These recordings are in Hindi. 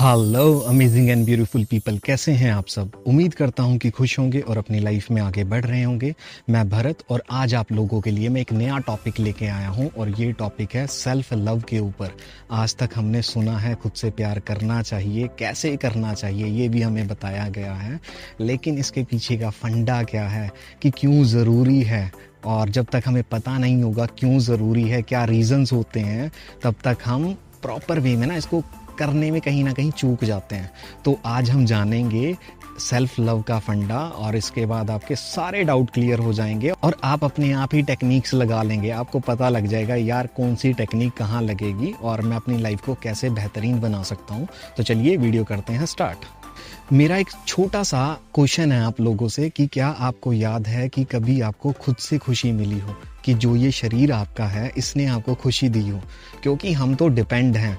Hello amazing and beautiful people कैसे हैं आप सब? उम्मीद करता हूँ कि खुश होंगे और अपनी लाइफ में आगे बढ़ रहे होंगे। मैं भरत और आज आप लोगों के लिए मैं एक नया टॉपिक लेके आया हूँ और ये टॉपिक है सेल्फ लव के ऊपर। आज तक हमने सुना है, खुद से प्यार करना चाहिए, कैसे करना चाहिए, ये भी हमें बताया गया है। लेकिन इसके पीछे का फंडा क्या है कि क्यों ज़रूरी है? और जब तक हमें पता नहीं होगा क्यों ज़रूरी है, क्या रीज़न्स होते हैं, तब तक हम प्रॉपर वे में ना इसको करने में कहीं ना कहीं चूक जाते हैं। तो आज हम जानेंगे सेल्फ लव का फंडा और इसके बाद आपके सारे डाउट क्लियर हो जाएँगे और आप अपने आप ही टेक्निक्स लगा लेंगे। आपको पता लग जाएगा यार कौन सी टेक्निक कहाँ लगेगी और मैं अपनी लाइफ को कैसे बेहतरीन बना सकता हूँ। तो चलिए वीडियो करते हैं स्टार्ट मेरा एक छोटा सा क्वेश्चन है आप लोगों से कि क्या आपको याद है कि कभी आपको खुद से खुशी मिली हो? कि जो ये शरीर आपका है, इसने आपको खुशी दी हो? क्योंकि हम तो डिपेंड हैं।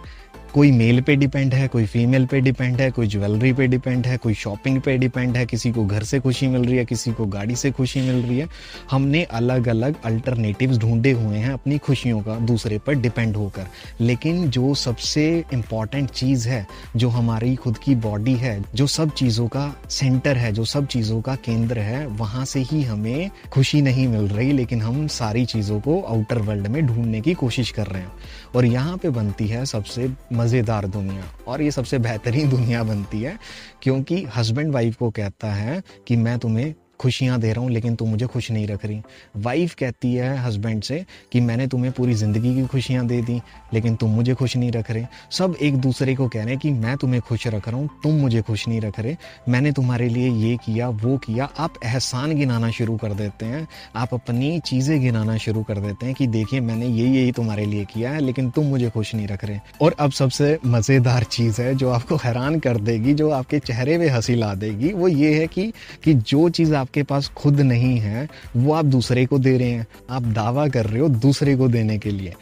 कोई मेल पे डिपेंड है, कोई फीमेल पे डिपेंड है, कोई ज्वेलरी पे डिपेंड है, कोई शॉपिंग पे डिपेंड है, किसी को घर से खुशी मिल रही है, किसी को गाड़ी से खुशी मिल रही है। हमने अलग अलग अल्टरनेटिव्स ढूंढे हुए हैं अपनी खुशियों का, दूसरे पर डिपेंड होकर। लेकिन जो सबसे इंपॉर्टेंट चीज़ है, जो हमारी खुद की बॉडी है, जो सब चीज़ों का सेंटर है, जो सब चीज़ों का केंद्र है, वहाँ से ही हमें खुशी नहीं मिल रही, लेकिन हम सारी चीज़ों को आउटर वर्ल्ड में ढूँढने की कोशिश कर रहे हैं। और यहाँ पे बनती है सबसे मज़ेदार दुनिया। और ये सबसे बेहतरीन दुनिया बनती है, क्योंकि हस्बैंड वाइफ को कहता है कि मैं तुम्हें खुशियाँ दे रहा हूँ, लेकिन तुम मुझे खुश नहीं रख रही। वाइफ कहती है हस्बैंड से कि मैंने तुम्हें पूरी ज़िंदगी की खुशियाँ दे दी, लेकिन तुम मुझे खुश नहीं रख रहे। सब एक दूसरे को कह रहे हैं कि मैं तुम्हें खुश रख रहा हूँ, तुम मुझे खुश नहीं रख रहे। मैंने तुम्हारे लिए ये किया, वो किया। आप एहसान गिनाना शुरू कर देते हैं। आप अपनी चीज़ें गिनाना शुरू कर देते हैं कि देखिए, मैंने ये यही तुम्हारे लिए किया है, लेकिन तुम मुझे खुश नहीं रख रहे। और अब सबसे मज़ेदार चीज़ है जो आपको हैरान कर देगी, जो आपके चेहरे पे हँसी ला देगी, वो ये है कि कि जो चीज़ आप आपके पास खुद नहीं है, वो आप दूसरे को दे रहे हैं। आप दावा कर रहे हो दूसरे को देने के लिए।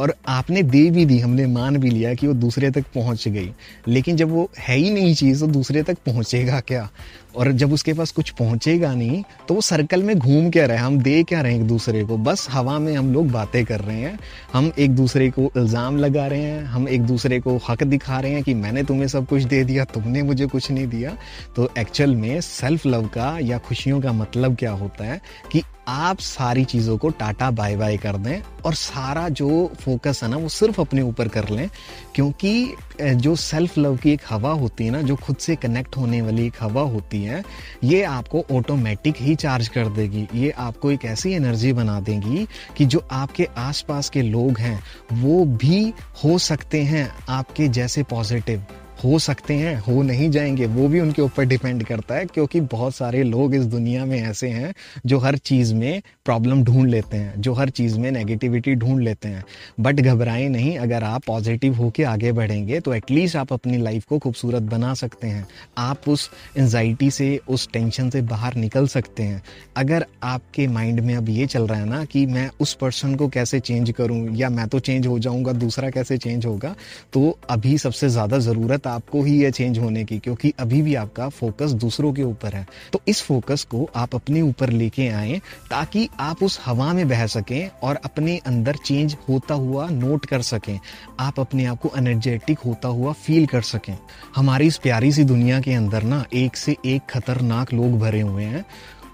और आपने दे भी दी, हमने मान भी लिया कि वो दूसरे तक पहुँच गई। लेकिन जब वो है ही नहीं चीज़ तो दूसरे तक पहुंचेगा क्या? और जब उसके पास कुछ पहुंचेगा नहीं तो वो सर्कल में घूम क्या रहे हम दे क्या रहे हैं एक दूसरे को? बस हवा में हम लोग बातें कर रहे हैं। हम एक दूसरे को इल्ज़ाम लगा रहे हैं। हम एक दूसरे को हक दिखा रहे हैं कि मैंने तुम्हें सब कुछ दे दिया, तुमने मुझे कुछ नहीं दिया। तो एक्चुअल में सेल्फ लव का या खुशियों का मतलब क्या होता है? कि आप सारी चीज़ों को टाटा बाय बाय कर दें और सारा जो फोकस है ना, वो सिर्फ़ अपने ऊपर कर लें, क्योंकि जो सेल्फ लव की एक हवा होती है ना, जो खुद से कनेक्ट होने वाली एक हवा होती है, ये आपको ऑटोमेटिक ही चार्ज कर देगी। ये आपको एक ऐसी एनर्जी बना देगी कि जो आपके आसपास के लोग हैं, वो भी हो सकते हैं आपके जैसे पॉजिटिव हो सकते हैं, हो नहीं जाएँगे, वो भी उनके ऊपर डिपेंड करता है, क्योंकि बहुत सारे लोग इस दुनिया में ऐसे हैं जो हर चीज़ में प्रॉब्लम ढूंढ लेते हैं, जो हर चीज़ में नेगेटिविटी ढूंढ लेते हैं। बट घबराएँ नहीं, अगर आप पॉजिटिव होके आगे बढ़ेंगे तो एटलीस्ट आप अपनी लाइफ को खूबसूरत बना सकते हैं। आप उस एनजाइटी से, उस टेंशन से बाहर निकल सकते हैं। अगर आपके माइंड में अब ये चल रहा है ना कि मैं उस पर्सन को कैसे चेंज करूँ, या मैं तो चेंज हो जाऊँगा, दूसरा कैसे चेंज होगा तो अभी सबसे ज़्यादा ज़रूरत आपको ही है चेंज होने की, क्योंकि अभी भी आपका फोकस दूसरों के ऊपर है। तो इस फोकस को आप अपने ऊपर लेके आए, ताकि आप उस हवा में बह सकें और अपने अंदर चेंज होता हुआ नोट कर सकें। आप अपने आप को एनर्जेटिक होता हुआ फील कर सकें। हमारी इस प्यारी सी दुनिया के अंदर ना, एक से एक खतरनाक लोग भरे हुए हैं।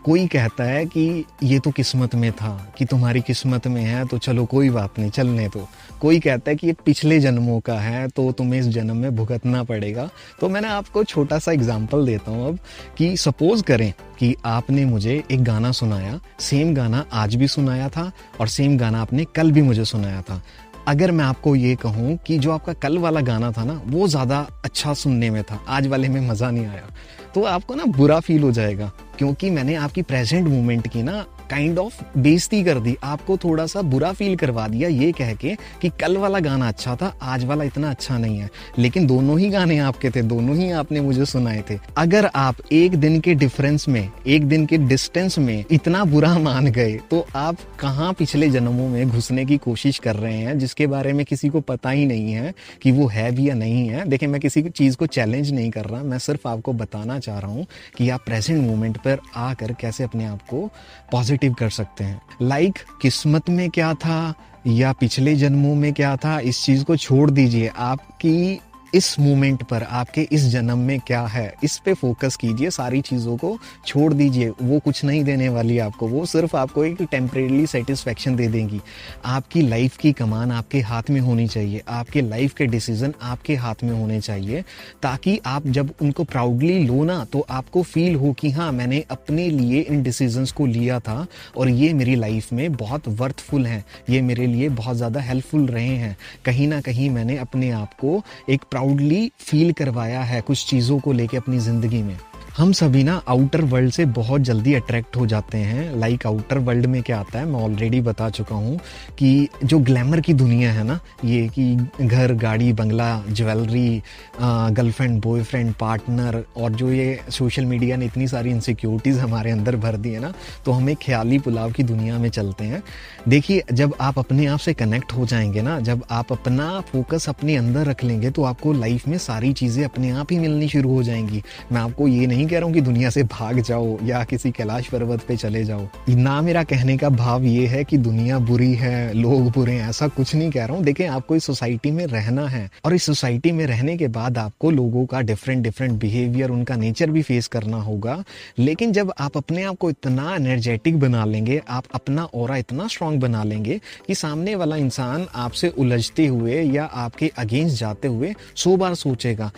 कोई कहता है कि ये तो किस्मत में था, कि तुम्हारी किस्मत में है तो चलो कोई बात नहीं, चलने तो कोई कहता है कि ये पिछले जन्मों का है तो तुम्हें इस जन्म में भुगतना पड़ेगा। तो मैंने आपको छोटा सा एग्ज़ाम्पल देता हूँ अब, कि सपोज़ करें कि आपने मुझे एक गाना सुनाया सेम गाना आज भी सुनाया था, और सेम गाना आपने कल भी मुझे सुनाया था। अगर मैं आपको ये कहूँ कि जो आपका कल वाला गाना था ना, वो ज़्यादा अच्छा सुनने में था। आज वाले में मज़ा नहीं आया। तो आपको ना बुरा फील हो जाएगा, क्योंकि मैंने आपकी प्रेजेंट मोमेंट की ना काइंड ऑफ़ बेइज्जती कर दी। आपको थोड़ा सा बुरा फील करवा दिया ये कह के कि कल वाला गाना अच्छा था, आज वाला इतना अच्छा नहीं है। लेकिन दोनों ही गाने आपके थे, दोनों ही आपने मुझे सुनाए थे। अगर आप एक दिन के डिफरेंस में, एक दिन के डिस्टेंस में इतना बुरा मान गए तो आप कहाँ पिछले जन्मों में घुसने की कोशिश कर रहे हैं, जिसके बारे में किसी को पता ही नहीं है कि वो है भी या नहीं है। देखिए, मैं किसी चीज़ को चैलेंज नहीं कर रहा, मैं सिर्फ़ आपको बताना चाह रहा हूँ कि आप प्रेजेंट मोमेंट पर आकर कैसे अपने आप को पॉजिटिव पॉजिटिव कर सकते हैं। लाइक like, किस्मत में क्या था या पिछले जन्मों में क्या था इस चीज़ को छोड़ दीजिए। आपकी इस मोमेंट पर आपके इस जन्म में क्या है? इस पे फोकस कीजिए, सारी चीज़ों को छोड़ दीजिए। वो कुछ नहीं देने वाली आपको, वो सिर्फ़ आपको एक टेम्परेली सेटिस्फेक्शन दे देंगी। आपकी लाइफ की कमान आपके हाथ में होनी चाहिए। आपके लाइफ के डिसीज़न आपके हाथ में होने चाहिए। ताकि आप जब उनको प्राउडली लो ना तो आपको फील हो कि हाँ मैंने अपने लिए इन डिसीजंस को लिया था और ये मेरी लाइफ में बहुत वर्थफुल हैं। ये मेरे लिए बहुत ज़्यादा हेल्पफुल रहे हैं। कहीं ना कहीं मैंने अपने आप को एक प्राउडली फील करवाया है कुछ चीज़ों को लेके अपनी ज़िंदगी में हम सभी ना आउटर वर्ल्ड से बहुत जल्दी अट्रैक्ट हो जाते हैं। लाइक like, आउटर वर्ल्ड में क्या आता है? मैं ऑलरेडी बता चुका हूँ कि जो ग्लैमर की दुनिया है ना ये कि घर गाड़ी बंगला ज्वेलरी गर्लफ्रेंड बॉयफ्रेंड पार्टनर और जो ये सोशल मीडिया ने इतनी सारी इनसिक्योरिटीज़ हमारे अंदर भर दी है ना तो हम एक ख्याली पुलाव की दुनिया में चलते हैं। देखिए जब आप अपने आप से कनेक्ट हो जाएँगे ना जब आप अपना फोकस अपने अंदर रख लेंगे तो आपको लाइफ में सारी चीज़ें अपने आप ही मिलनी शुरू हो जाएँगी। मैं आपको ये नहीं कह रहा हूँ कि दुनिया से भाग जाओ या किसी कैलाश पर्वत पे चले जाओ। ना मेरा कहने का भाव ये है कि दुनिया बुरी है, लोग बुरे हैं, ऐसा कुछ नहीं कह रहा हूँ। देखें, आपको इस सोसाइटी में रहना है और इस सोसाइटी में रहने के बाद आपको लोगों का डिफरेंट डिफरेंट बिहेवियर उनका नेचर भी फेस करना होगा। लेकिन जब आप अपने आप को इतना एनर्जेटिक बना लेंगे, आप अपना और इतना स्ट्रांग बना लेंगे कि सामने वाला इंसान आपसे उलझते हुए या आपके अगेंस्ट जाते हुए सो बार सोचेगा।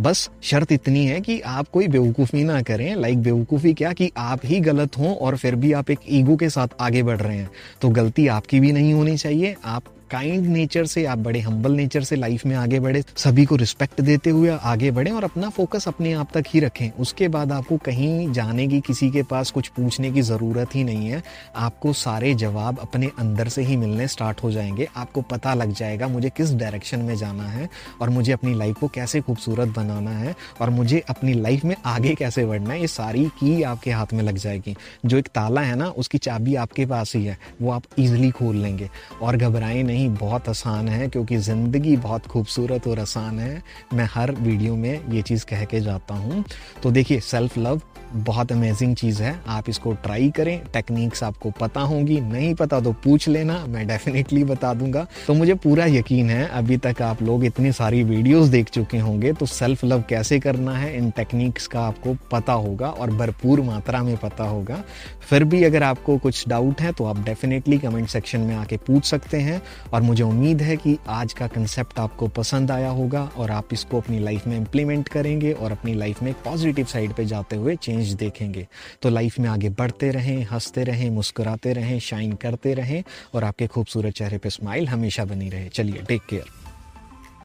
बस शर्त इतनी है कि आप कोई बेवकूफ़ी ना करें लाइक बेवकूफ़ी क्या कि आप ही गलत हों और फिर भी आप एक ईगो के साथ आगे बढ़ रहे हैं। तो गलती आपकी भी नहीं होनी चाहिए, आप काइंड नेचर से, आप बड़े हम्बल नेचर से लाइफ में आगे बढ़े, सभी को रिस्पेक्ट देते हुए आगे बढ़े और अपना फोकस अपने आप तक ही रखें। उसके बाद आपको कहीं जाने की, किसी के पास कुछ पूछने की ज़रूरत ही नहीं है। आपको सारे जवाब अपने अंदर से ही मिलने स्टार्ट हो जाएँगे। आपको पता लग जाएगा मुझे किस डायरेक्शन में जाना है और मुझे अपनी लाइफ को कैसे खूबसूरत बनाना है और मुझे अपनी लाइफ में आगे कैसे बढ़ना है, ये सारी की आपके हाथ में लग जाएगी। जो एक ताला है ना, उसकी चाबी आपके पास ही है, वो आप इजिली खोल लेंगे और घबराएँ नहीं। नहीं बहुत आसान है, क्योंकि ज़िंदगी बहुत खूबसूरत और आसान है। मैं हर वीडियो में ये चीज़ कह के जाता हूँ। तो देखिए सेल्फ़ लव बहुत अमेजिंग चीज़ है। आप इसको ट्राई करें। टेक्निक्स आपको पता होंगी। नहीं पता तो पूछ लेना। मैं डेफिनेटली बता दूँगा। तो मुझे पूरा यकीन है, अभी तक आप लोग इतनी सारी वीडियोस देख चुके होंगे तो सेल्फ लव कैसे करना है, इन टेक्निक्स का आपको पता होगा और भरपूर मात्रा में पता होगा। फिर भी अगर आपको कुछ डाउट है तो आप डेफिनेटली कमेंट सेक्शन में आके पूछ सकते हैं। और मुझे उम्मीद है कि आज का कंसेप्ट आपको पसंद आया होगा और आप इसको अपनी लाइफ में इम्प्लीमेंट करेंगे और अपनी लाइफ में पॉजिटिव साइड पे जाते हुए चेंज देखेंगे। तो लाइफ में आगे बढ़ते रहें, हँसते रहें, मुस्कुराते रहें शाइन करते रहें और आपके खूबसूरत चेहरे पर स्माइल हमेशा बनी रहे। चलिए टेक केयर